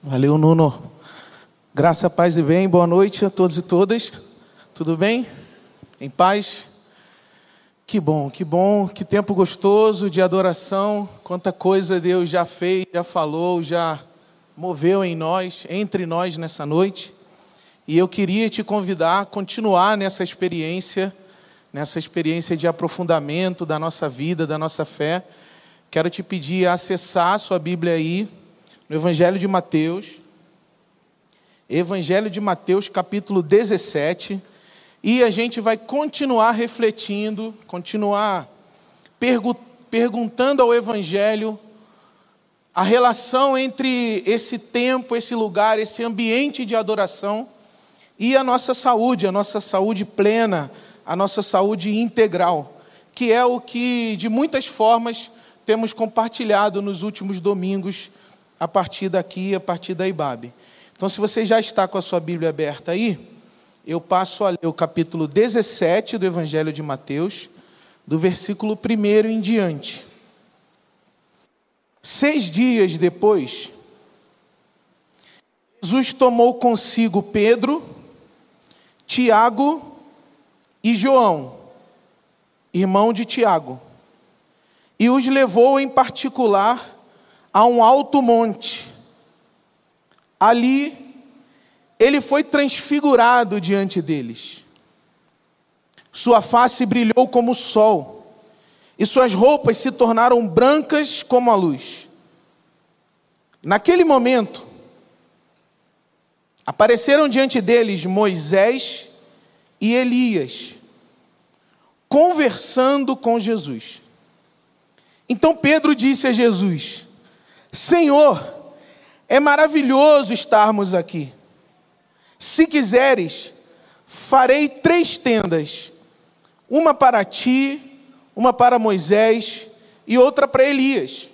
Valeu, Nuno. Graça, paz e bem. Boa noite a todos e todas. Tudo bem? Em paz? Que bom, que bom, que tempo gostoso de adoração. Quanta coisa Deus já fez, já falou, já moveu em nós, entre nós nessa noite. E eu queria te convidar a continuar nessa experiência, nessa experiência de aprofundamento da nossa vida, da nossa fé. Quero te pedir a acessar a sua Bíblia aí, no Evangelho de Mateus, Evangelho de Mateus, capítulo 17, e a gente vai continuar refletindo, continuar pergu perguntando ao Evangelho a relação entre esse tempo, esse lugar, esse ambiente de adoração e a nossa saúde, a nossa saúde plena, a nossa saúde integral, que é o que de muitas formas temos compartilhado nos últimos domingos a partir daqui, a partir da IBAB. Então, se você já está com a sua Bíblia aberta aí, eu passo a ler o capítulo 17 do Evangelho de Mateus, do versículo 1 em diante. Seis dias depois, Jesus tomou consigo Pedro, Tiago e João, irmão de Tiago, e os levou em particular a um alto monte. Ali, ele foi transfigurado diante deles. Sua face brilhou como o sol, e suas roupas se tornaram brancas como a luz. Naquele momento, apareceram diante deles Moisés e Elias, conversando com Jesus. Então Pedro disse a Jesus: Senhor, é maravilhoso estarmos aqui. Se quiseres, farei três tendas: uma para ti, uma para Moisés e outra para Elias.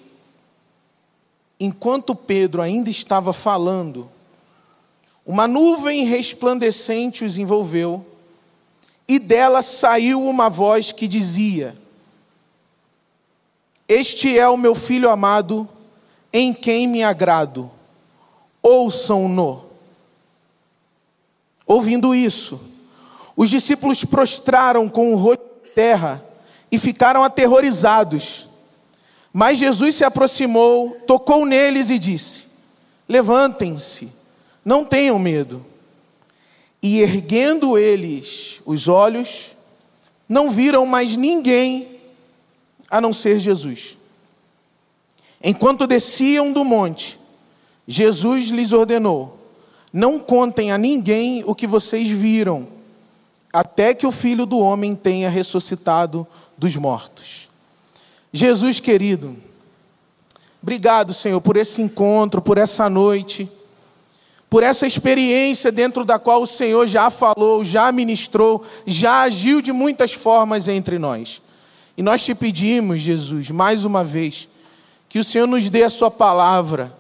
Enquanto Pedro ainda estava falando, uma nuvem resplandecente os envolveu, e dela saiu uma voz que dizia: Este é o meu filho amado em quem me agrado, ouçam-no. Ouvindo isso, os discípulos prostraram com o rosto em terra e ficaram aterrorizados. Mas Jesus se aproximou, tocou neles e disse: Levantem-se, não tenham medo. E erguendo eles os olhos, não viram mais ninguém a não ser Jesus. Enquanto desciam do monte, Jesus lhes ordenou: Não contem a ninguém o que vocês viram, até que o filho do homem tenha ressuscitado dos mortos. Jesus querido, obrigado, Senhor, por esse encontro, por essa noite, por essa experiência dentro da qual o Senhor já falou, já ministrou, já agiu de muitas formas entre nós. E nós te pedimos, Jesus, mais uma vez, que o Senhor nos dê a Sua palavra,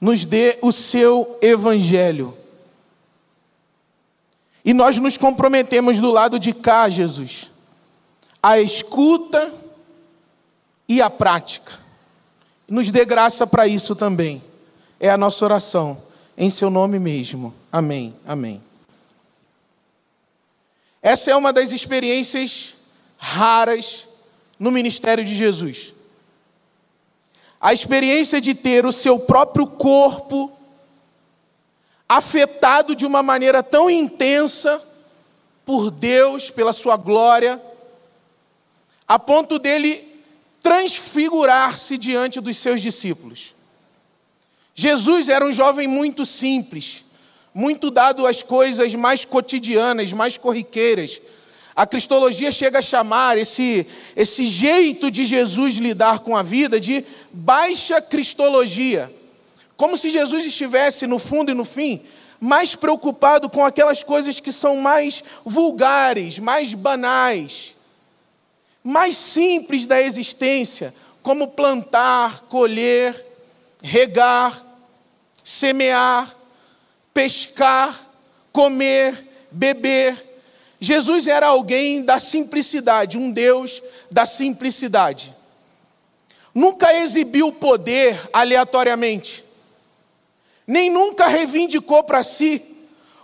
nos dê o seu evangelho. E nós nos comprometemos do lado de cá, Jesus, a escuta e a prática. Nos dê graça para isso também. É a nossa oração, em Seu nome mesmo. Amém. Amém. Essa é uma das experiências raras no ministério de Jesus a experiência de ter o seu próprio corpo afetado de uma maneira tão intensa por Deus, pela sua glória, a ponto dele transfigurar-se diante dos seus discípulos. Jesus era um jovem muito simples, muito dado às coisas mais cotidianas, mais corriqueiras, a cristologia chega a chamar esse, esse jeito de Jesus lidar com a vida de baixa cristologia. Como se Jesus estivesse, no fundo e no fim, mais preocupado com aquelas coisas que são mais vulgares, mais banais, mais simples da existência, como plantar, colher, regar, semear, pescar, comer, beber, Jesus era alguém da simplicidade, um Deus da simplicidade. Nunca exibiu poder aleatoriamente. nem nunca reivindicou para si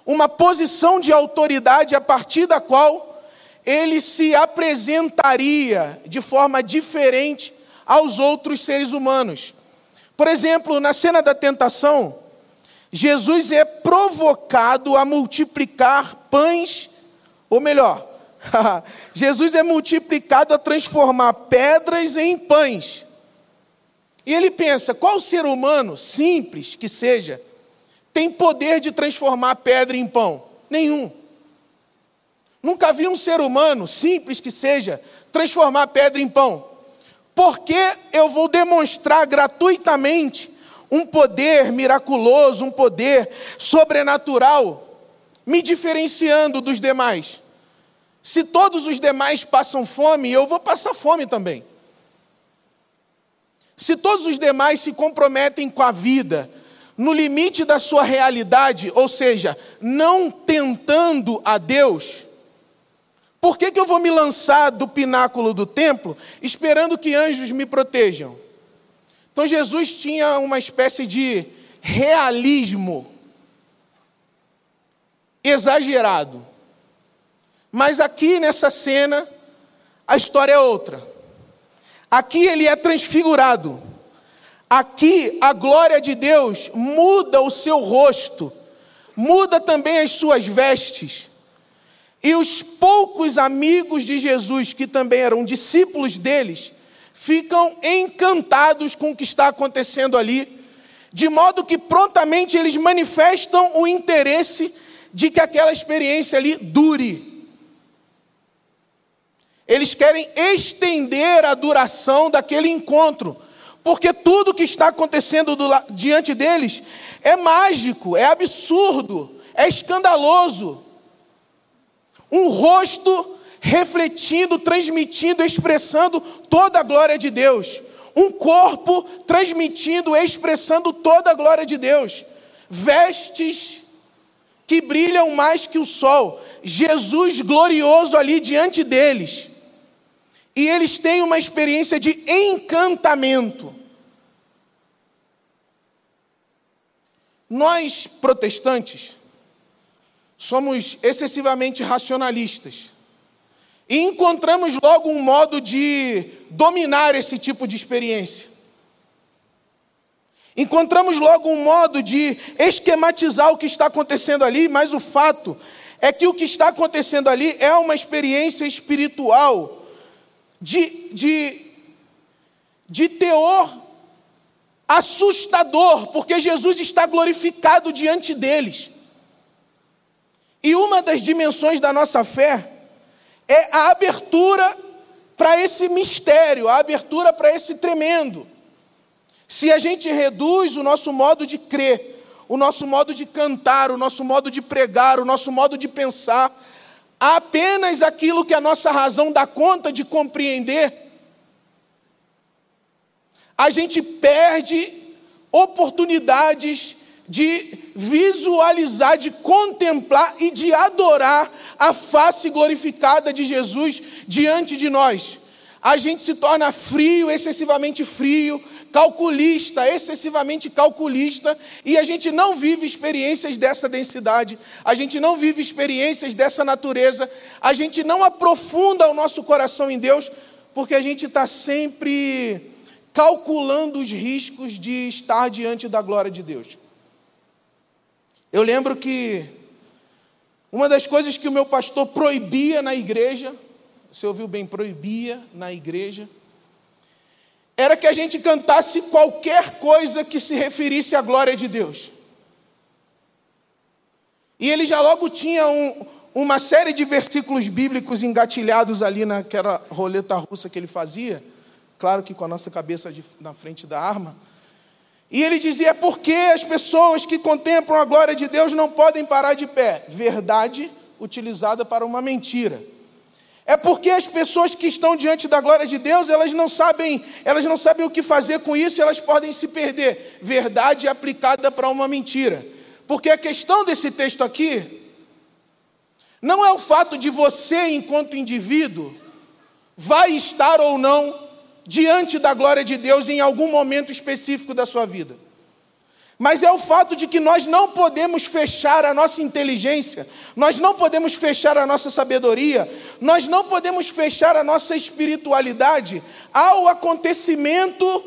uma posição de autoridade a partir da qual ele se apresentaria de forma diferente aos outros seres humanos. Por exemplo, na cena da tentação, Jesus é provocado a multiplicar pães, ou melhor, Jesus é multiplicado a transformar pedras em pães. E ele pensa: qual ser humano, simples que seja, tem poder de transformar pedra em pão? Nenhum. Nunca vi um ser humano, simples que seja, transformar pedra em pão. Porque eu vou demonstrar gratuitamente um poder miraculoso, um poder sobrenatural, me diferenciando dos demais. Se todos os demais passam fome, eu vou passar fome também. Se todos os demais se comprometem com a vida, no limite da sua realidade, ou seja, não tentando a Deus, por que, que eu vou me lançar do pináculo do templo esperando que anjos me protejam? Então Jesus tinha uma espécie de realismo exagerado. Mas aqui nessa cena, a história é outra. Aqui ele é transfigurado. Aqui a glória de Deus muda o seu rosto, muda também as suas vestes. E os poucos amigos de Jesus, que também eram discípulos deles, ficam encantados com o que está acontecendo ali, de modo que prontamente eles manifestam o interesse de que aquela experiência ali dure. Eles querem estender a duração daquele encontro, porque tudo que está acontecendo do, diante deles é mágico, é absurdo, é escandaloso. Um rosto refletindo, transmitindo, expressando toda a glória de Deus. Um corpo transmitindo, expressando toda a glória de Deus. Vestes que brilham mais que o sol. Jesus glorioso ali diante deles. E eles têm uma experiência de encantamento. Nós, protestantes, somos excessivamente racionalistas. E encontramos logo um modo de dominar esse tipo de experiência. Encontramos logo um modo de esquematizar o que está acontecendo ali, mas o fato é que o que está acontecendo ali é uma experiência espiritual de, de, de teor assustador, porque Jesus está glorificado diante deles. E uma das dimensões da nossa fé é a abertura para esse mistério, a abertura para esse tremendo. Se a gente reduz o nosso modo de crer, o nosso modo de cantar, o nosso modo de pregar, o nosso modo de pensar, apenas aquilo que a nossa razão dá conta de compreender, a gente perde oportunidades de visualizar, de contemplar e de adorar a face glorificada de Jesus diante de nós. A gente se torna frio, excessivamente frio, calculista, excessivamente calculista, e a gente não vive experiências dessa densidade, a gente não vive experiências dessa natureza, a gente não aprofunda o nosso coração em Deus, porque a gente está sempre calculando os riscos de estar diante da glória de Deus. Eu lembro que uma das coisas que o meu pastor proibia na igreja, você ouviu bem, proibia na igreja, era que a gente cantasse qualquer coisa que se referisse à glória de Deus. E ele já logo tinha um, uma série de versículos bíblicos engatilhados ali naquela roleta russa que ele fazia, claro que com a nossa cabeça de, na frente da arma. E ele dizia: é porque as pessoas que contemplam a glória de Deus não podem parar de pé. Verdade utilizada para uma mentira. É porque as pessoas que estão diante da glória de Deus, elas não sabem, elas não sabem o que fazer com isso, elas podem se perder. Verdade aplicada para uma mentira. Porque a questão desse texto aqui não é o fato de você, enquanto indivíduo, vai estar ou não diante da glória de Deus em algum momento específico da sua vida. Mas é o fato de que nós não podemos fechar a nossa inteligência, nós não podemos fechar a nossa sabedoria, nós não podemos fechar a nossa espiritualidade ao acontecimento,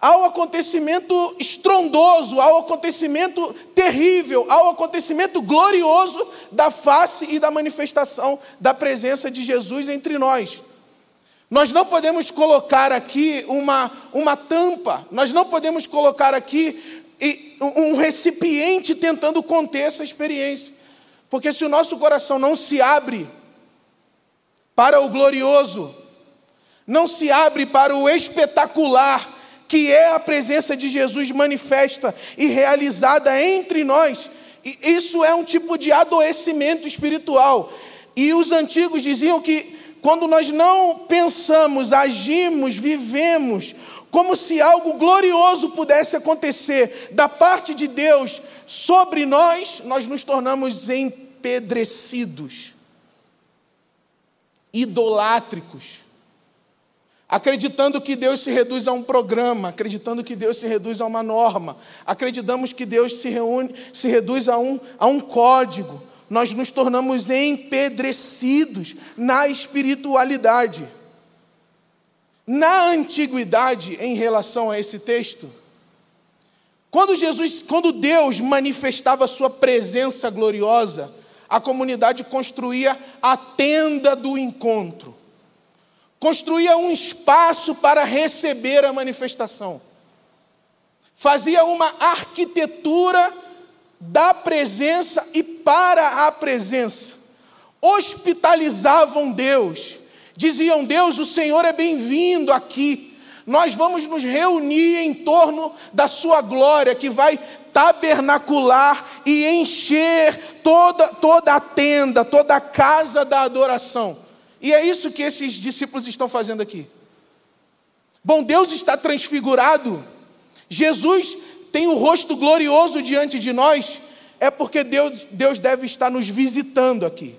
ao acontecimento estrondoso, ao acontecimento terrível, ao acontecimento glorioso da face e da manifestação da presença de Jesus entre nós. Nós não podemos colocar aqui uma, uma tampa, nós não podemos colocar aqui e um recipiente tentando conter essa experiência. Porque se o nosso coração não se abre para o glorioso, não se abre para o espetacular, que é a presença de Jesus manifesta e realizada entre nós, isso é um tipo de adoecimento espiritual. E os antigos diziam que quando nós não pensamos, agimos, vivemos como se algo glorioso pudesse acontecer da parte de Deus sobre nós, nós nos tornamos empedrecidos, idolátricos, acreditando que Deus se reduz a um programa, acreditando que Deus se reduz a uma norma, acreditamos que Deus se, reúne, se reduz a um, a um código, nós nos tornamos empedrecidos na espiritualidade. Na antiguidade, em relação a esse texto, quando Jesus, quando Deus manifestava sua presença gloriosa, a comunidade construía a tenda do encontro. Construía um espaço para receber a manifestação. Fazia uma arquitetura da presença e para a presença. Hospitalizavam Deus diziam: Deus, o Senhor é bem-vindo aqui. Nós vamos nos reunir em torno da Sua glória, que vai tabernacular e encher toda, toda a tenda, toda a casa da adoração. E é isso que esses discípulos estão fazendo aqui. Bom, Deus está transfigurado, Jesus tem o rosto glorioso diante de nós, é porque Deus, Deus deve estar nos visitando aqui.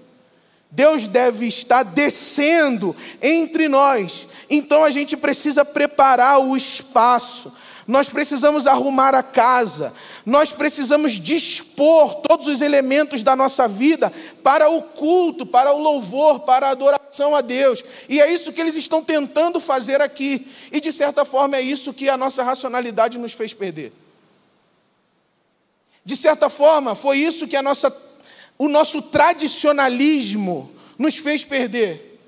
Deus deve estar descendo entre nós. Então a gente precisa preparar o espaço. Nós precisamos arrumar a casa. Nós precisamos dispor todos os elementos da nossa vida para o culto, para o louvor, para a adoração a Deus. E é isso que eles estão tentando fazer aqui. E de certa forma é isso que a nossa racionalidade nos fez perder. De certa forma, foi isso que a nossa o nosso tradicionalismo nos fez perder.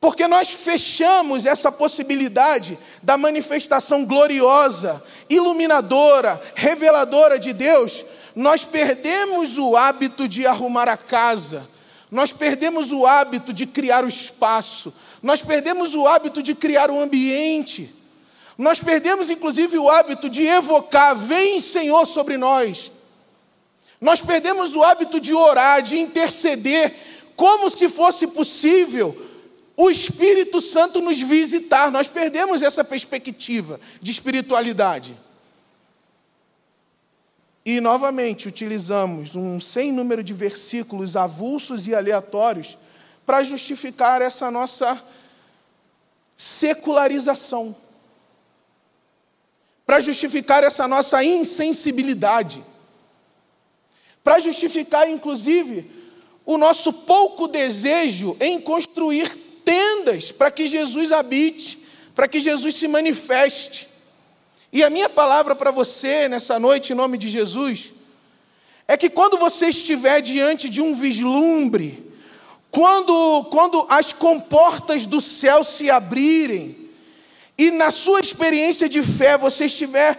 Porque nós fechamos essa possibilidade da manifestação gloriosa, iluminadora, reveladora de Deus, nós perdemos o hábito de arrumar a casa, nós perdemos o hábito de criar o espaço, nós perdemos o hábito de criar o ambiente, nós perdemos inclusive o hábito de evocar: Vem Senhor sobre nós. Nós perdemos o hábito de orar, de interceder, como se fosse possível o Espírito Santo nos visitar. Nós perdemos essa perspectiva de espiritualidade. E novamente utilizamos um sem número de versículos avulsos e aleatórios para justificar essa nossa secularização, para justificar essa nossa insensibilidade para justificar, inclusive, o nosso pouco desejo em construir tendas para que Jesus habite, para que Jesus se manifeste. E a minha palavra para você nessa noite, em nome de Jesus, é que quando você estiver diante de um vislumbre, quando, quando as comportas do céu se abrirem, e na sua experiência de fé você estiver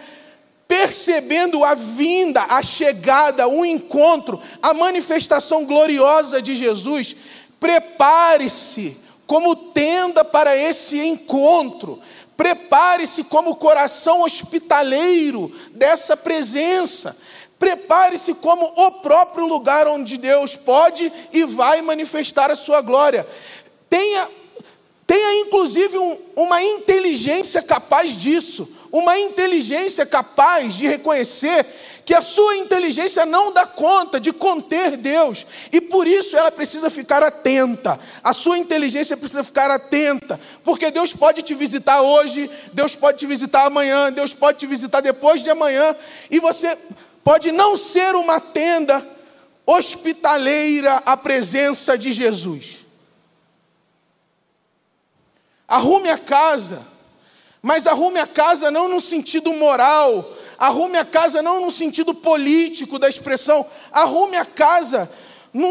percebendo a vinda, a chegada, o encontro, a manifestação gloriosa de Jesus, prepare-se como tenda para esse encontro. Prepare-se como coração hospitaleiro dessa presença. Prepare-se como o próprio lugar onde Deus pode e vai manifestar a sua glória. Tenha, tenha inclusive um, uma inteligência capaz disso uma inteligência capaz de reconhecer que a sua inteligência não dá conta de conter Deus, e por isso ela precisa ficar atenta. A sua inteligência precisa ficar atenta, porque Deus pode te visitar hoje, Deus pode te visitar amanhã, Deus pode te visitar depois de amanhã, e você pode não ser uma tenda hospitaleira à presença de Jesus. Arrume a casa, mas arrume a casa não no sentido moral, Arrume a casa não no sentido político da expressão, arrume a casa no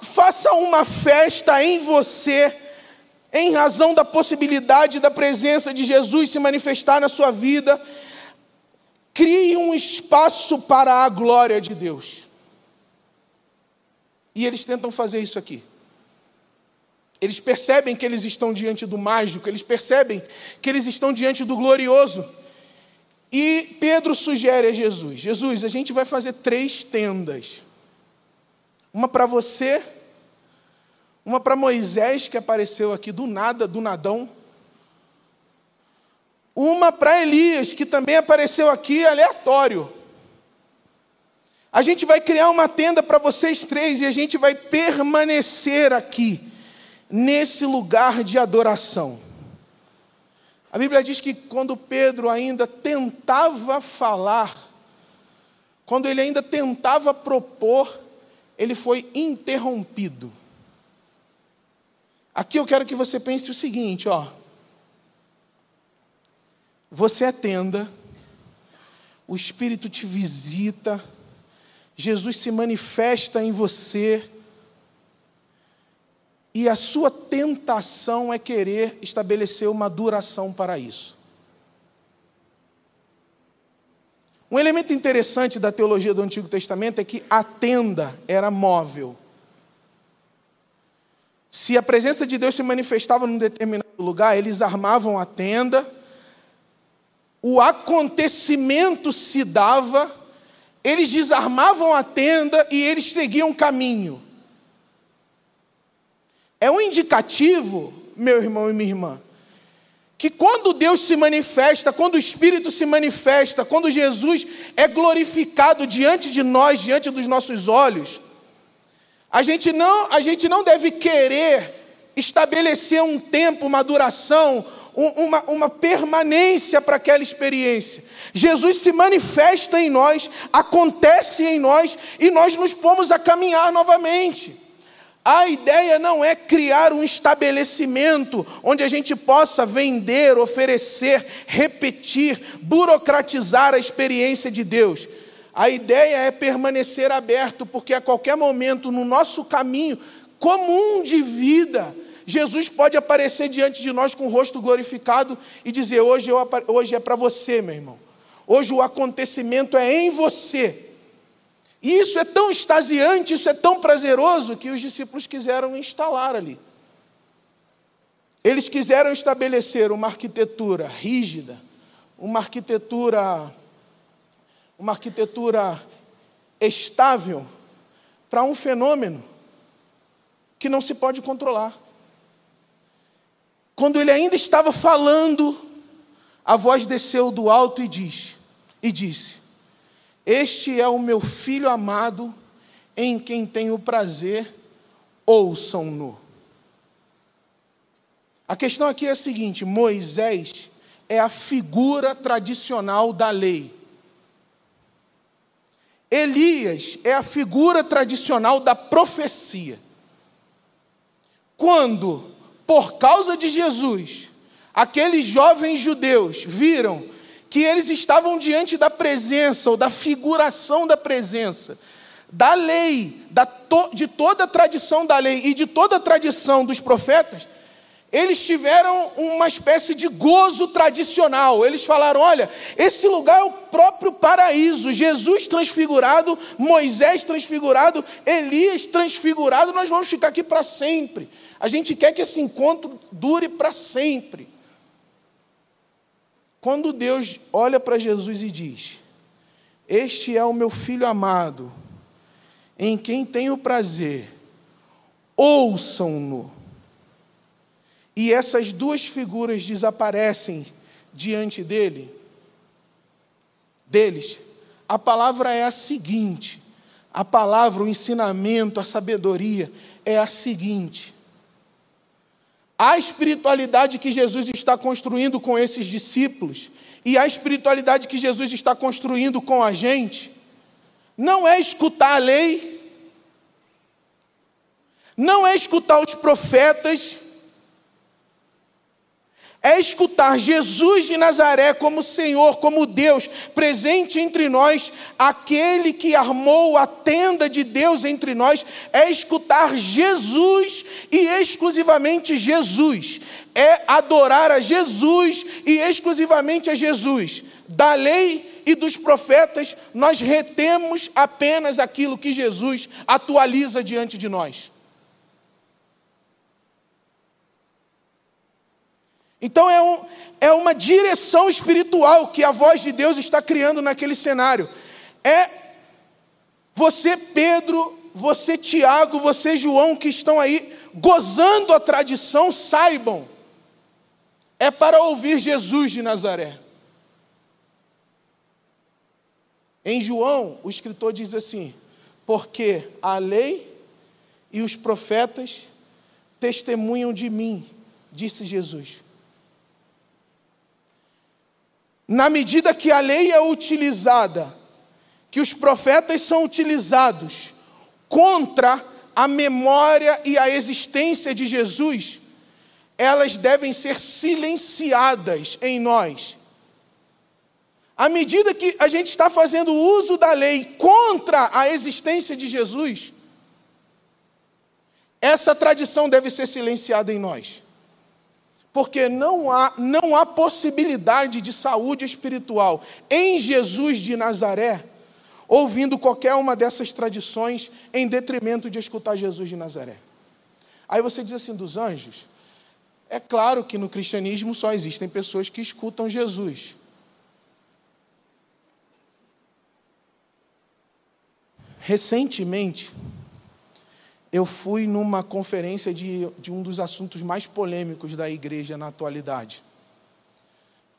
faça uma festa em você em razão da possibilidade da presença de Jesus se manifestar na sua vida. Crie um espaço para a glória de Deus. E eles tentam fazer isso aqui. Eles percebem que eles estão diante do mágico, eles percebem que eles estão diante do glorioso. E Pedro sugere a Jesus: Jesus, a gente vai fazer três tendas. Uma para você, uma para Moisés, que apareceu aqui do nada, do nadão. Uma para Elias, que também apareceu aqui aleatório. A gente vai criar uma tenda para vocês três e a gente vai permanecer aqui, nesse lugar de adoração. A Bíblia diz que quando Pedro ainda tentava falar, quando ele ainda tentava propor, ele foi interrompido. Aqui eu quero que você pense o seguinte, ó. Você é tenda, o Espírito te visita, Jesus se manifesta em você, e a sua tentação é querer estabelecer uma duração para isso. Um elemento interessante da teologia do Antigo Testamento é que a tenda era móvel. Se a presença de Deus se manifestava num determinado lugar, eles armavam a tenda, o acontecimento se dava, eles desarmavam a tenda e eles seguiam caminho. É um indicativo, meu irmão e minha irmã, que quando Deus se manifesta, quando o Espírito se manifesta, quando Jesus é glorificado diante de nós, diante dos nossos olhos, a gente não, a gente não deve querer estabelecer um tempo, uma duração, uma, uma permanência para aquela experiência. Jesus se manifesta em nós, acontece em nós e nós nos pomos a caminhar novamente. A ideia não é criar um estabelecimento onde a gente possa vender, oferecer, repetir, burocratizar a experiência de Deus. A ideia é permanecer aberto, porque a qualquer momento no nosso caminho comum de vida, Jesus pode aparecer diante de nós com o rosto glorificado e dizer: Hoje, eu, hoje é para você, meu irmão. Hoje o acontecimento é em você. E isso é tão extasiante, isso é tão prazeroso que os discípulos quiseram instalar ali. Eles quiseram estabelecer uma arquitetura rígida, uma arquitetura uma arquitetura estável para um fenômeno que não se pode controlar. Quando ele ainda estava falando, a voz desceu do alto e diz e disse: este é o meu filho amado, em quem tenho prazer, ouçam-no. A questão aqui é a seguinte: Moisés é a figura tradicional da lei. Elias é a figura tradicional da profecia. Quando, por causa de Jesus, aqueles jovens judeus viram que eles estavam diante da presença, ou da figuração da presença, da lei, da to, de toda a tradição da lei e de toda a tradição dos profetas, eles tiveram uma espécie de gozo tradicional. Eles falaram: olha, esse lugar é o próprio paraíso. Jesus transfigurado, Moisés transfigurado, Elias transfigurado, nós vamos ficar aqui para sempre. A gente quer que esse encontro dure para sempre. Quando Deus olha para Jesus e diz: Este é o meu filho amado, em quem tenho prazer, ouçam-no. E essas duas figuras desaparecem diante dele. deles, a palavra é a seguinte: a palavra, o ensinamento, a sabedoria é a seguinte. A espiritualidade que Jesus está construindo com esses discípulos e a espiritualidade que Jesus está construindo com a gente não é escutar a lei, não é escutar os profetas, é escutar Jesus de Nazaré como Senhor, como Deus, presente entre nós, aquele que armou a tenda de Deus entre nós, é escutar Jesus e exclusivamente Jesus, é adorar a Jesus e exclusivamente a Jesus. Da lei e dos profetas, nós retemos apenas aquilo que Jesus atualiza diante de nós. Então é, um, é uma direção espiritual que a voz de Deus está criando naquele cenário. É você, Pedro, você, Tiago, você, João, que estão aí gozando a tradição, saibam, é para ouvir Jesus de Nazaré. Em João, o escritor diz assim: porque a lei e os profetas testemunham de mim, disse Jesus. Na medida que a lei é utilizada, que os profetas são utilizados contra a memória e a existência de Jesus, elas devem ser silenciadas em nós. À medida que a gente está fazendo uso da lei contra a existência de Jesus, essa tradição deve ser silenciada em nós porque não há, não há possibilidade de saúde espiritual em Jesus de Nazaré, ouvindo qualquer uma dessas tradições em detrimento de escutar Jesus de Nazaré. Aí você diz assim: dos anjos? É claro que no cristianismo só existem pessoas que escutam Jesus. Recentemente, eu fui numa conferência de, de um dos assuntos mais polêmicos da igreja na atualidade.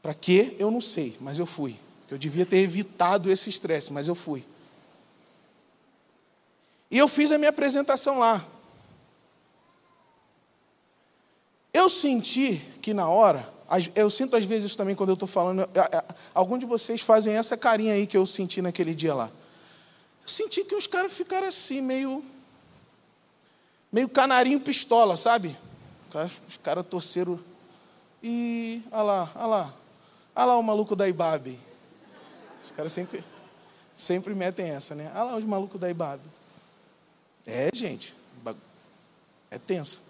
Para quê? Eu não sei, mas eu fui. Eu devia ter evitado esse estresse, mas eu fui. E eu fiz a minha apresentação lá. Eu senti que na hora, eu sinto às vezes isso também quando eu estou falando, algum de vocês fazem essa carinha aí que eu senti naquele dia lá. Eu senti que os caras ficaram assim, meio meio canarinho pistola, sabe? Os caras torceram. E olha lá, olha lá. Olha lá o maluco da Ibabe. Os caras sempre, sempre metem essa, né? Olha lá os malucos da Ibabe. É, gente. É tenso.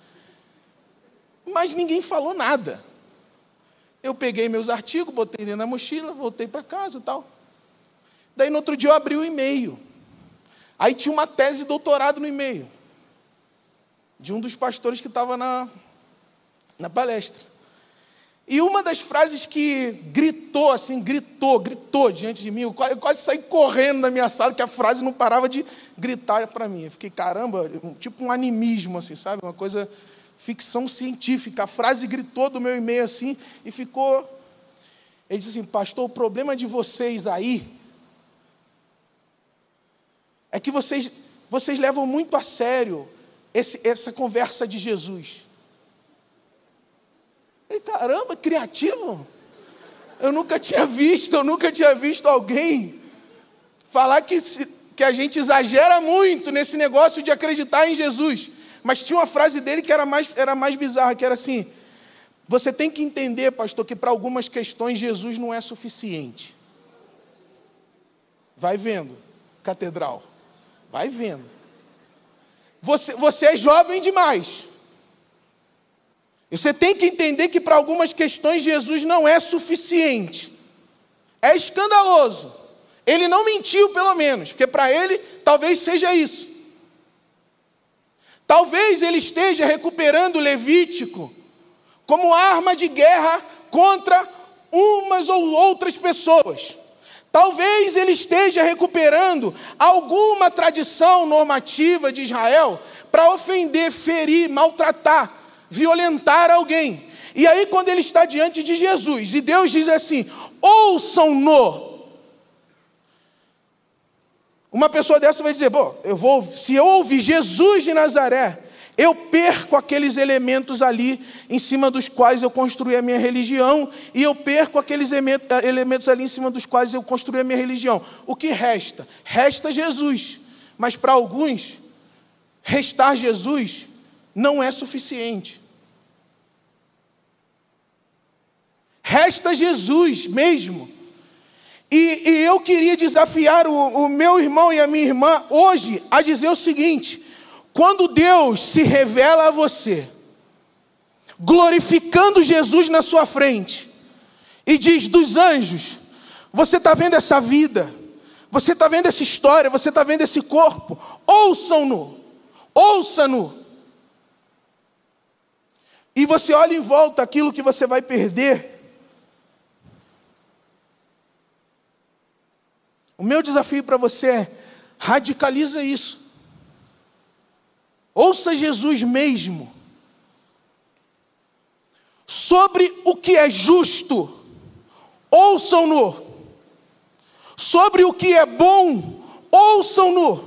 Mas ninguém falou nada. Eu peguei meus artigos, botei dentro da mochila, voltei para casa e tal. Daí no outro dia eu abri o e-mail. Aí tinha uma tese de doutorado no e-mail de um dos pastores que estava na, na palestra. E uma das frases que gritou, assim, gritou, gritou diante de mim, eu quase, saí correndo da minha sala, que a frase não parava de gritar para mim. Eu fiquei, caramba, tipo um animismo, assim, sabe? Uma coisa, ficção científica. A frase gritou do meu e-mail assim e ficou. Ele disse assim: Pastor, o problema de vocês aí é que vocês, vocês levam muito a sério esse, essa conversa de Jesus. E caramba, criativo. Eu nunca tinha visto, eu nunca tinha visto alguém falar que, que a gente exagera muito nesse negócio de acreditar em Jesus. Mas tinha uma frase dele que era mais, era mais bizarra, que era assim: você tem que entender, pastor, que para algumas questões Jesus não é suficiente. Vai vendo, catedral. Vai vendo. Você, você é jovem demais. Você tem que entender que para algumas questões Jesus não é suficiente. É escandaloso. Ele não mentiu, pelo menos, porque para ele talvez seja isso. Talvez ele esteja recuperando Levítico como arma de guerra contra umas ou outras pessoas. Talvez ele esteja recuperando alguma tradição normativa de Israel para ofender, ferir, maltratar, violentar alguém. E aí, quando ele está diante de Jesus, e Deus diz assim: ouçam-no. Uma pessoa dessa vai dizer: Bom, eu vou, se eu ouvir Jesus de Nazaré, eu perco aqueles elementos ali em cima dos quais eu construí a minha religião, e eu perco aqueles elementos ali em cima dos quais eu construí a minha religião. O que resta? Resta Jesus. Mas para alguns, restar Jesus não é suficiente. Resta Jesus mesmo. E, e eu queria desafiar o, o meu irmão e a minha irmã hoje a dizer o seguinte: quando Deus se revela a você, glorificando Jesus na sua frente, e diz dos anjos: Você está vendo essa vida, você está vendo essa história, você está vendo esse corpo, ouçam-no, ouça-no. E você olha em volta aquilo que você vai perder, O meu desafio para você é: radicaliza isso. Ouça Jesus mesmo. Sobre o que é justo, ouçam-no. Sobre o que é bom, ouçam-no.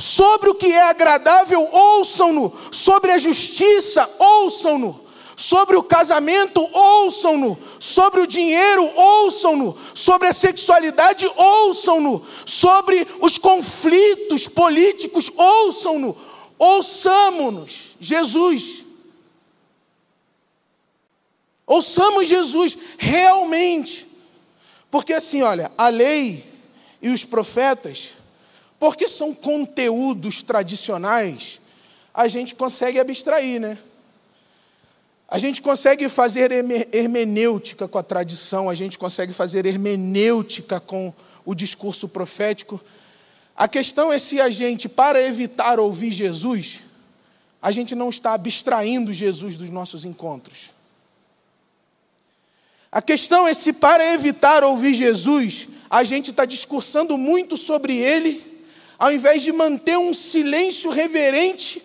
Sobre o que é agradável, ouçam-no. Sobre a justiça, ouçam-no. Sobre o casamento, ouçam-no. Sobre o dinheiro, ouçam-no. Sobre a sexualidade, ouçam-no. Sobre os conflitos políticos, ouçam-no. Ouçamos-nos, Jesus. Ouçamos Jesus realmente. Porque assim, olha, a lei e os profetas, porque são conteúdos tradicionais, a gente consegue abstrair, né? A gente consegue fazer hermenêutica com a tradição, a gente consegue fazer hermenêutica com o discurso profético. A questão é se a gente, para evitar ouvir Jesus, a gente não está abstraindo Jesus dos nossos encontros. A questão é se, para evitar ouvir Jesus, a gente está discursando muito sobre ele, ao invés de manter um silêncio reverente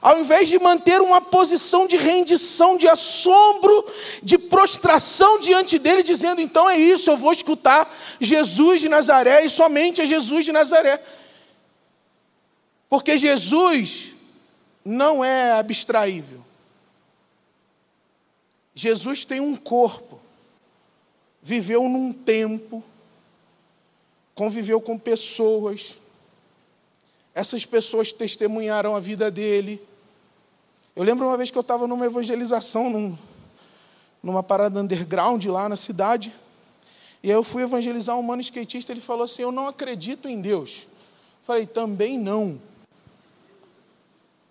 ao invés de manter uma posição de rendição, de assombro, de prostração diante dele, dizendo: então é isso, eu vou escutar Jesus de Nazaré e somente a Jesus de Nazaré. Porque Jesus não é abstraível. Jesus tem um corpo, viveu num tempo, conviveu com pessoas, essas pessoas testemunharam a vida dele, eu lembro uma vez que eu estava numa evangelização, num, numa parada underground lá na cidade, e aí eu fui evangelizar um mano skatista, ele falou assim: Eu não acredito em Deus. Eu falei, também não.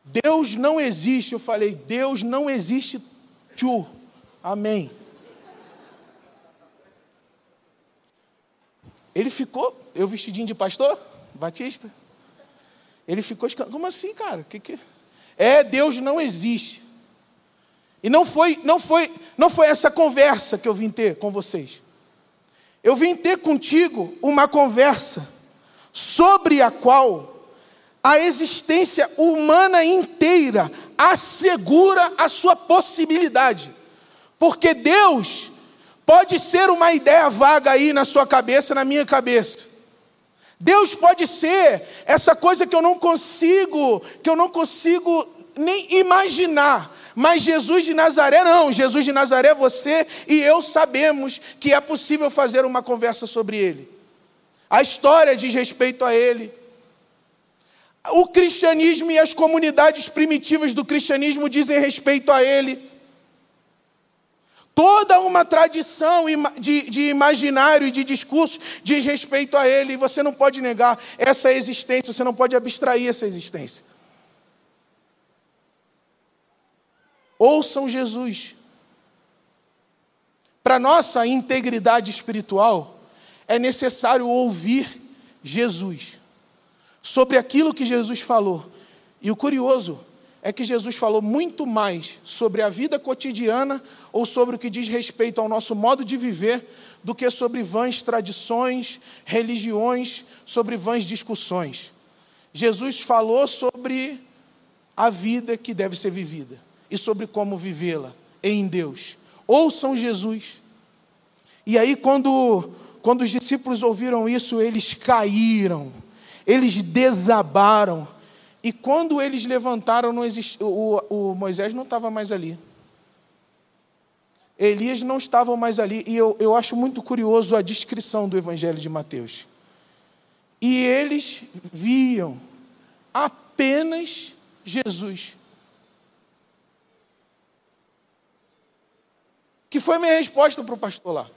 Deus não existe. Eu falei, Deus não existe. Tchu. Amém. Ele ficou, eu vestidinho de pastor, batista. Ele ficou, como assim, cara? Que que é, Deus não existe. E não foi, não foi, não foi essa conversa que eu vim ter com vocês. Eu vim ter contigo uma conversa sobre a qual a existência humana inteira assegura a sua possibilidade. Porque Deus pode ser uma ideia vaga aí na sua cabeça, na minha cabeça. Deus pode ser essa coisa que eu não consigo, que eu não consigo nem imaginar. Mas Jesus de Nazaré não, Jesus de Nazaré você e eu sabemos que é possível fazer uma conversa sobre ele. A história diz respeito a ele. O cristianismo e as comunidades primitivas do cristianismo dizem respeito a ele. Toda uma tradição de, de imaginário e de discurso diz respeito a ele, e você não pode negar essa existência, você não pode abstrair essa existência. Ouçam Jesus. Para nossa integridade espiritual, é necessário ouvir Jesus sobre aquilo que Jesus falou. E o curioso é que Jesus falou muito mais sobre a vida cotidiana ou sobre o que diz respeito ao nosso modo de viver do que sobre vãs tradições, religiões, sobre vãs discussões. Jesus falou sobre a vida que deve ser vivida e sobre como vivê-la em Deus. Ouçam Jesus. E aí, quando, quando os discípulos ouviram isso, eles caíram eles desabaram. E quando eles levantaram, não exist... o, o Moisés não estava mais ali. Elias não estava mais ali. E eu, eu acho muito curioso a descrição do Evangelho de Mateus. E eles viam apenas Jesus. Que foi minha resposta para o pastor lá.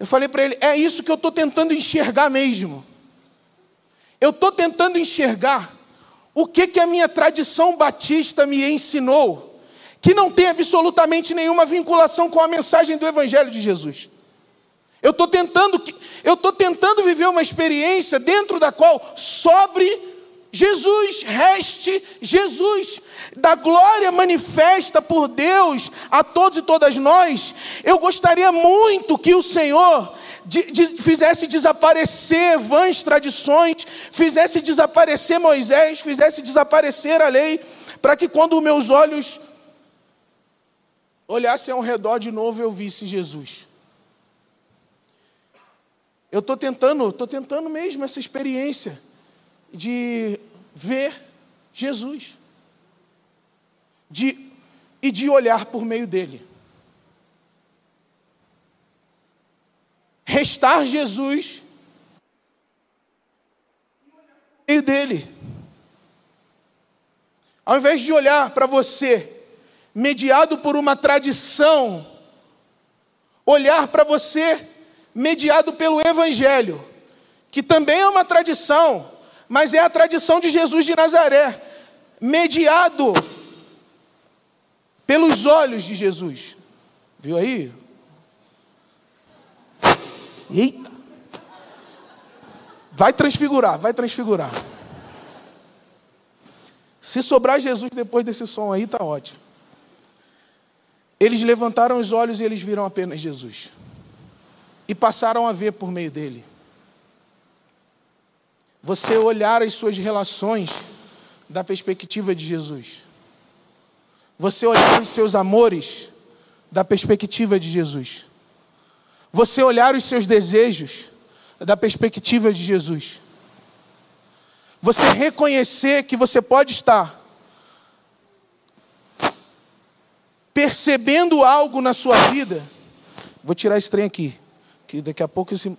Eu falei para ele: é isso que eu estou tentando enxergar mesmo. Eu estou tentando enxergar o que, que a minha tradição batista me ensinou, que não tem absolutamente nenhuma vinculação com a mensagem do Evangelho de Jesus. Eu estou tentando, eu estou tentando viver uma experiência dentro da qual sobre Jesus, reste Jesus, da glória manifesta por Deus a todos e todas nós. Eu gostaria muito que o Senhor de, de, fizesse desaparecer vãs tradições, fizesse desaparecer Moisés, fizesse desaparecer a lei, para que quando meus olhos olhassem ao redor de novo eu visse Jesus. Eu estou tentando, estou tentando mesmo essa experiência de ver Jesus de, e de olhar por meio dele. Restar Jesus no meio dele. Ao invés de olhar para você, mediado por uma tradição, olhar para você, mediado pelo Evangelho, que também é uma tradição, mas é a tradição de Jesus de Nazaré, mediado pelos olhos de Jesus. Viu aí? Eita! Vai transfigurar, vai transfigurar. Se sobrar Jesus depois desse som aí, está ótimo. Eles levantaram os olhos e eles viram apenas Jesus. E passaram a ver por meio dele. Você olhar as suas relações da perspectiva de Jesus. Você olhar os seus amores da perspectiva de Jesus. Você olhar os seus desejos da perspectiva de Jesus. Você reconhecer que você pode estar percebendo algo na sua vida. Vou tirar esse trem aqui, que daqui a pouco esse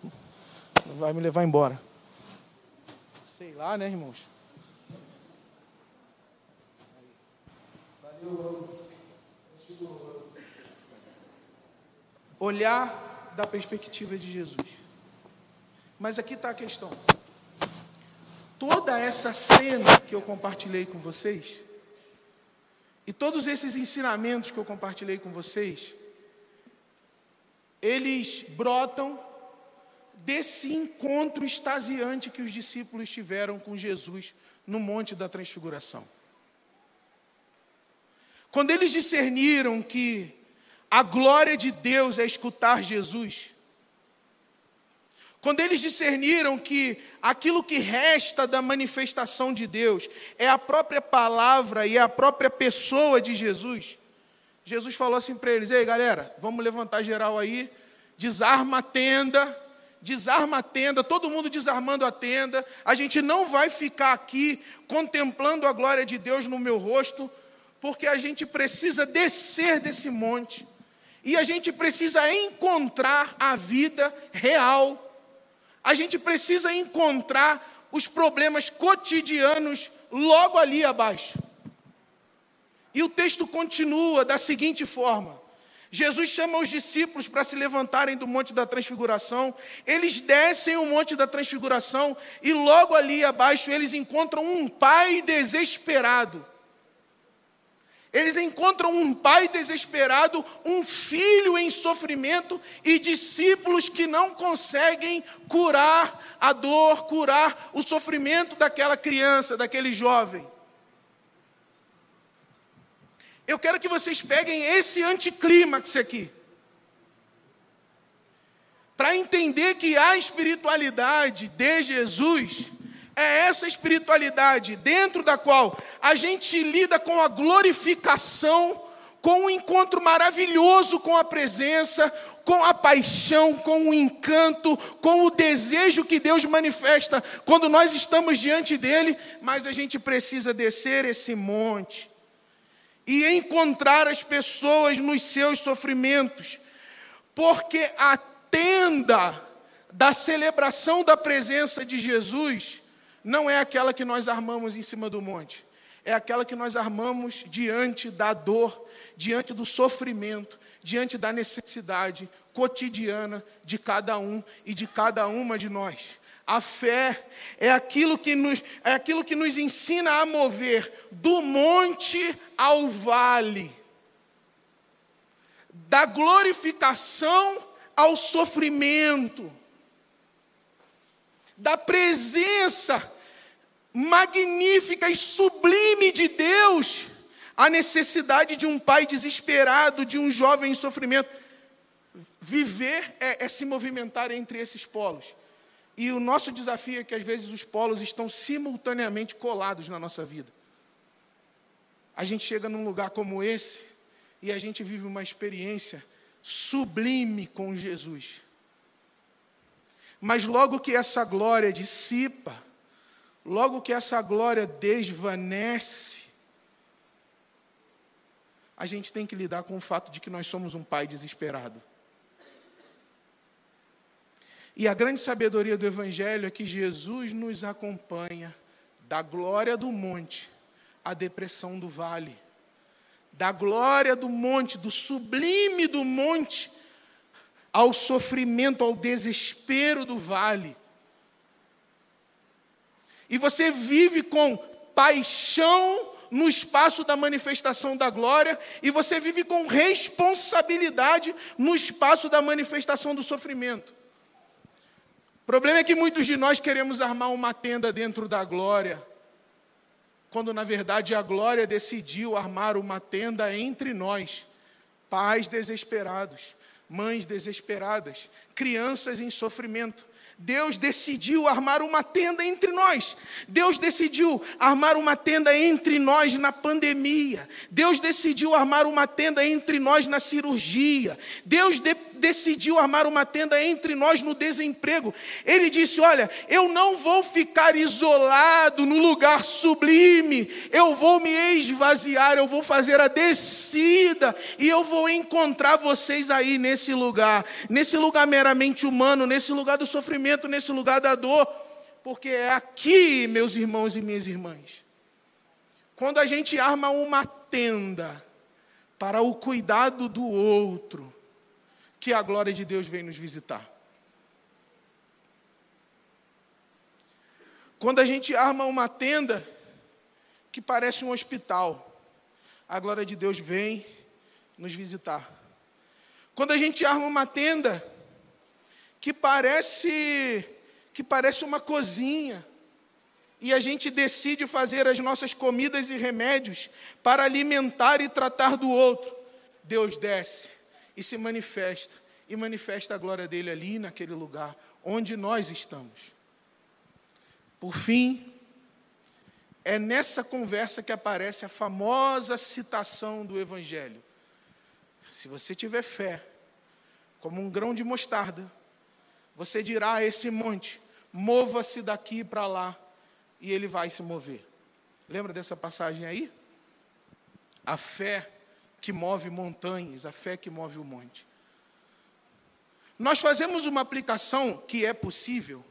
vai me levar embora. Sei lá, né, irmãos? Olhar da perspectiva de Jesus. Mas aqui está a questão. Toda essa cena que eu compartilhei com vocês, e todos esses ensinamentos que eu compartilhei com vocês, eles brotam desse encontro extasiante que os discípulos tiveram com Jesus no Monte da Transfiguração. Quando eles discerniram que a glória de Deus é escutar Jesus. Quando eles discerniram que aquilo que resta da manifestação de Deus é a própria palavra e a própria pessoa de Jesus, Jesus falou assim para eles: Ei galera, vamos levantar geral aí, desarma a tenda, desarma a tenda, todo mundo desarmando a tenda, a gente não vai ficar aqui contemplando a glória de Deus no meu rosto, porque a gente precisa descer desse monte. E a gente precisa encontrar a vida real. A gente precisa encontrar os problemas cotidianos logo ali abaixo. E o texto continua da seguinte forma: Jesus chama os discípulos para se levantarem do Monte da Transfiguração, eles descem o Monte da Transfiguração e logo ali abaixo eles encontram um pai desesperado eles encontram um pai desesperado, um filho em sofrimento e discípulos que não conseguem curar a dor, curar o sofrimento daquela criança, daquele jovem. Eu quero que vocês peguem esse anticlímax aqui. Para entender que a espiritualidade de Jesus é essa espiritualidade dentro da qual a gente lida com a glorificação, com um encontro maravilhoso com a presença, com a paixão, com o encanto, com o desejo que Deus manifesta quando nós estamos diante dele, mas a gente precisa descer esse monte e encontrar as pessoas nos seus sofrimentos, porque a tenda da celebração da presença de Jesus não é aquela que nós armamos em cima do monte, é aquela que nós armamos diante da dor, diante do sofrimento, diante da necessidade cotidiana de cada um e de cada uma de nós. A fé é aquilo que nos, é aquilo que nos ensina a mover do monte ao vale, da glorificação ao sofrimento, da presença magnífica e sublime de Deus, a necessidade de um pai desesperado, de um jovem em sofrimento. Viver é, é se movimentar entre esses polos. E o nosso desafio é que às vezes os polos estão simultaneamente colados na nossa vida. A gente chega num lugar como esse e a gente vive uma experiência sublime com Jesus. Mas logo que essa glória dissipa, logo que essa glória desvanece, a gente tem que lidar com o fato de que nós somos um pai desesperado. E a grande sabedoria do Evangelho é que Jesus nos acompanha da glória do monte à depressão do vale, da glória do monte, do sublime do monte, ao sofrimento, ao desespero do vale. E você vive com paixão no espaço da manifestação da glória, e você vive com responsabilidade no espaço da manifestação do sofrimento. O problema é que muitos de nós queremos armar uma tenda dentro da glória, quando na verdade a glória decidiu armar uma tenda entre nós, pais desesperados, mães desesperadas, crianças em sofrimento, Deus decidiu armar uma tenda entre nós. Deus decidiu armar uma tenda entre nós na pandemia. Deus decidiu armar uma tenda entre nós na cirurgia. Deus de decidiu armar uma tenda entre nós no desemprego. Ele disse: Olha, eu não vou ficar isolado no lugar sublime, eu vou me esvaziar, eu vou fazer a descida e eu vou encontrar vocês aí nesse lugar, nesse lugar meramente humano, nesse lugar do sofrimento, nesse lugar da dor, porque é aqui, meus irmãos e minhas irmãs, quando a gente arma uma tenda para o cuidado do outro, que a glória de Deus vem nos visitar. Quando a gente arma uma tenda que parece um hospital, a glória de Deus vem nos visitar. Quando a gente arma uma tenda que parece que parece uma cozinha, e a gente decide fazer as nossas comidas e remédios para alimentar e tratar do outro, Deus desce e se manifesta, e manifesta a glória dele ali naquele lugar onde nós estamos. Por fim, é nessa conversa que aparece a famosa citação do Evangelho. Se você tiver fé, como um grão de mostarda, você dirá a esse monte: mova-se daqui para lá, e ele vai se mover. Lembra dessa passagem aí? A fé que move montanhas, a fé que move o monte. Nós fazemos uma aplicação que é possível,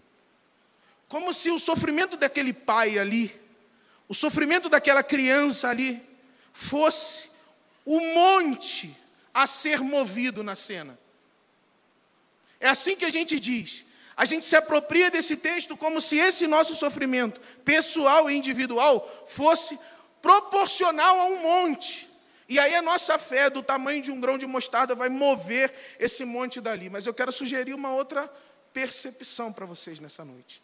como se o sofrimento daquele pai ali, o sofrimento daquela criança ali, fosse o monte a ser movido na cena. É assim que a gente diz. A gente se apropria desse texto como se esse nosso sofrimento pessoal e individual fosse proporcional a um monte. E aí a nossa fé, do tamanho de um grão de mostarda, vai mover esse monte dali. Mas eu quero sugerir uma outra percepção para vocês nessa noite.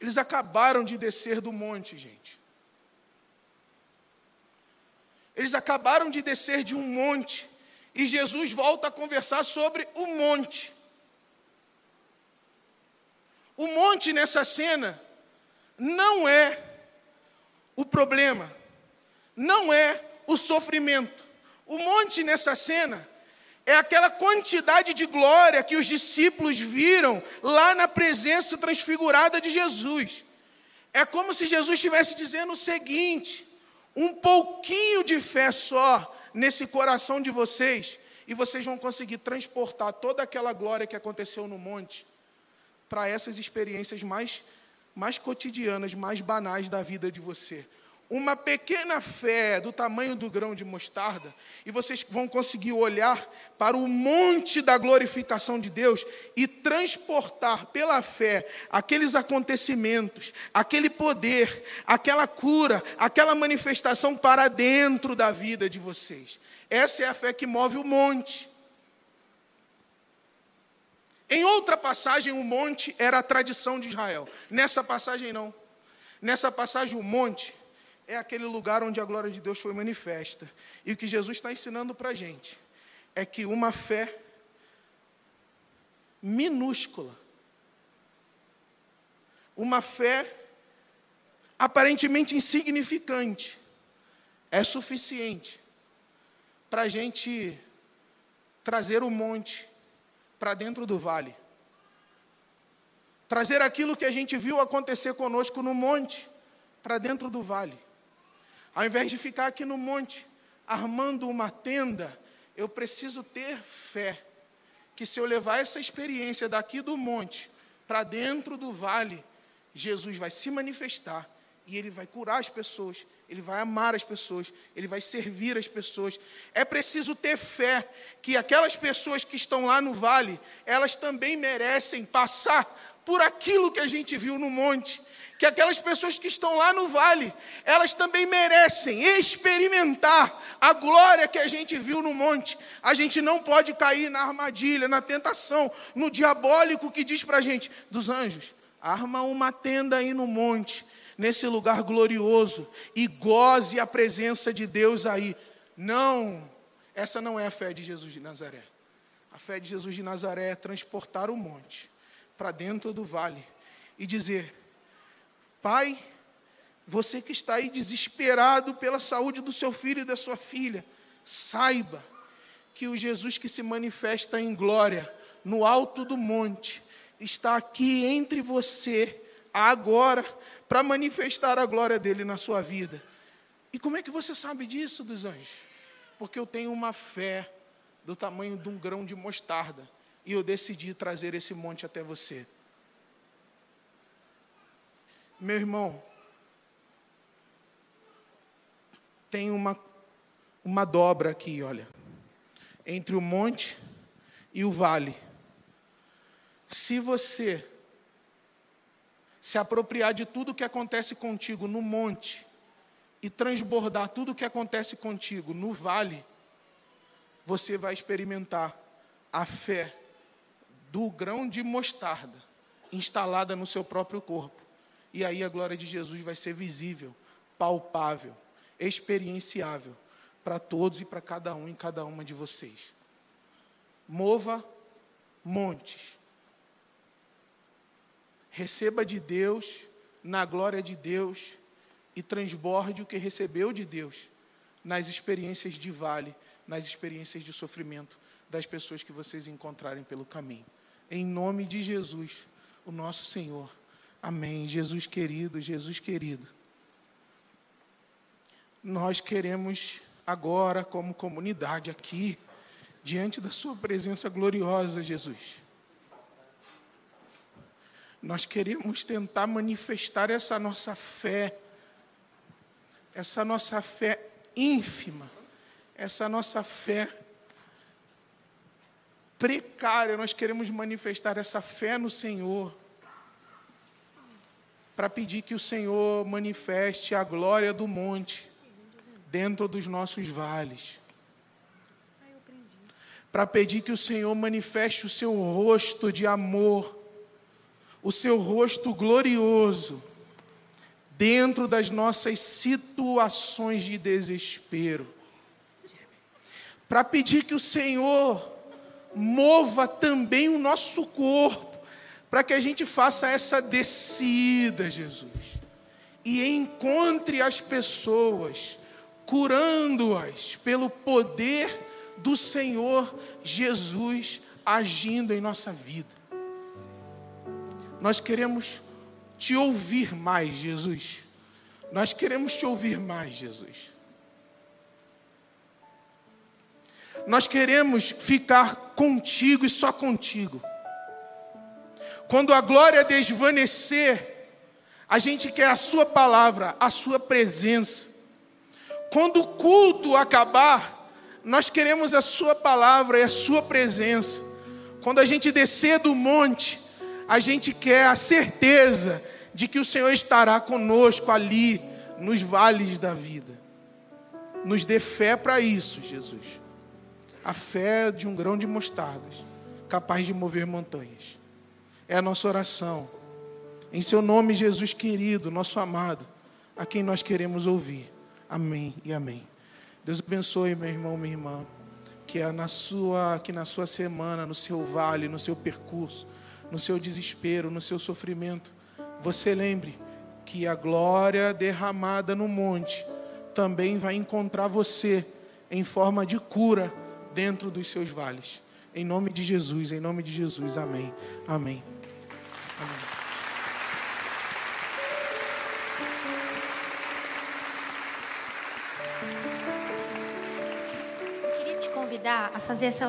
Eles acabaram de descer do monte, gente. Eles acabaram de descer de um monte. E Jesus volta a conversar sobre o monte. O monte nessa cena não é o problema, não é o sofrimento. O monte nessa cena é aquela quantidade de glória que os discípulos viram lá na presença transfigurada de Jesus. É como se Jesus estivesse dizendo o seguinte: um pouquinho de fé só nesse coração de vocês, e vocês vão conseguir transportar toda aquela glória que aconteceu no monte para essas experiências mais, mais cotidianas, mais banais da vida de você uma pequena fé do tamanho do grão de mostarda, e vocês vão conseguir olhar para o monte da glorificação de Deus e transportar pela fé aqueles acontecimentos, aquele poder, aquela cura, aquela manifestação para dentro da vida de vocês. Essa é a fé que move o monte. Em outra passagem, o monte era a tradição de Israel. Nessa passagem, não. Nessa passagem, o monte é aquele lugar onde a glória de Deus foi manifesta. E o que Jesus está ensinando para a gente é que uma fé minúscula, uma fé aparentemente insignificante, é suficiente para a gente trazer o monte para dentro do vale. Trazer aquilo que a gente viu acontecer conosco no monte para dentro do vale. Ao invés de ficar aqui no monte armando uma tenda, eu preciso ter fé que se eu levar essa experiência daqui do monte para dentro do vale, Jesus vai se manifestar e ele vai curar as pessoas, ele vai amar as pessoas, ele vai servir as pessoas. É preciso ter fé que aquelas pessoas que estão lá no vale, elas também merecem passar por aquilo que a gente viu no monte que aquelas pessoas que estão lá no vale, elas também merecem experimentar a glória que a gente viu no monte. A gente não pode cair na armadilha, na tentação, no diabólico que diz para a gente, dos anjos, arma uma tenda aí no monte, nesse lugar glorioso, e goze a presença de Deus aí. Não, essa não é a fé de Jesus de Nazaré. A fé de Jesus de Nazaré é transportar o monte para dentro do vale e dizer: Pai, você que está aí desesperado pela saúde do seu filho e da sua filha, saiba que o Jesus que se manifesta em glória no alto do monte está aqui entre você agora para manifestar a glória dele na sua vida. E como é que você sabe disso, dos anjos? Porque eu tenho uma fé do tamanho de um grão de mostarda e eu decidi trazer esse monte até você. Meu irmão, tem uma, uma dobra aqui, olha, entre o monte e o vale. Se você se apropriar de tudo que acontece contigo no monte e transbordar tudo que acontece contigo no vale, você vai experimentar a fé do grão de mostarda instalada no seu próprio corpo. E aí a glória de Jesus vai ser visível, palpável, experienciável para todos e para cada um e cada uma de vocês. Mova montes. Receba de Deus, na glória de Deus, e transborde o que recebeu de Deus nas experiências de vale, nas experiências de sofrimento das pessoas que vocês encontrarem pelo caminho. Em nome de Jesus, o nosso Senhor. Amém. Jesus querido, Jesus querido. Nós queremos agora, como comunidade aqui, diante da Sua presença gloriosa, Jesus. Nós queremos tentar manifestar essa nossa fé, essa nossa fé ínfima, essa nossa fé precária. Nós queremos manifestar essa fé no Senhor para pedir que o Senhor manifeste a glória do monte dentro dos nossos vales. Para pedir que o Senhor manifeste o seu rosto de amor, o seu rosto glorioso, dentro das nossas situações de desespero. Para pedir que o Senhor mova também o nosso corpo para que a gente faça essa descida, Jesus, e encontre as pessoas, curando-as pelo poder do Senhor Jesus agindo em nossa vida. Nós queremos te ouvir mais, Jesus. Nós queremos te ouvir mais, Jesus. Nós queremos ficar contigo e só contigo. Quando a glória desvanecer, a gente quer a Sua palavra, a Sua presença. Quando o culto acabar, nós queremos a Sua palavra e a Sua presença. Quando a gente descer do monte, a gente quer a certeza de que o Senhor estará conosco ali, nos vales da vida. Nos dê fé para isso, Jesus. A fé de um grão de mostardas, capaz de mover montanhas. É a nossa oração. Em seu nome, Jesus querido, nosso amado, a quem nós queremos ouvir. Amém e amém. Deus abençoe, meu irmão, minha irmã. Que é na sua, que na sua semana, no seu vale, no seu percurso, no seu desespero, no seu sofrimento, você lembre que a glória derramada no monte também vai encontrar você em forma de cura dentro dos seus vales. Em nome de Jesus, em nome de Jesus. Amém. Amém. Amém. Eu queria te convidar a fazer essa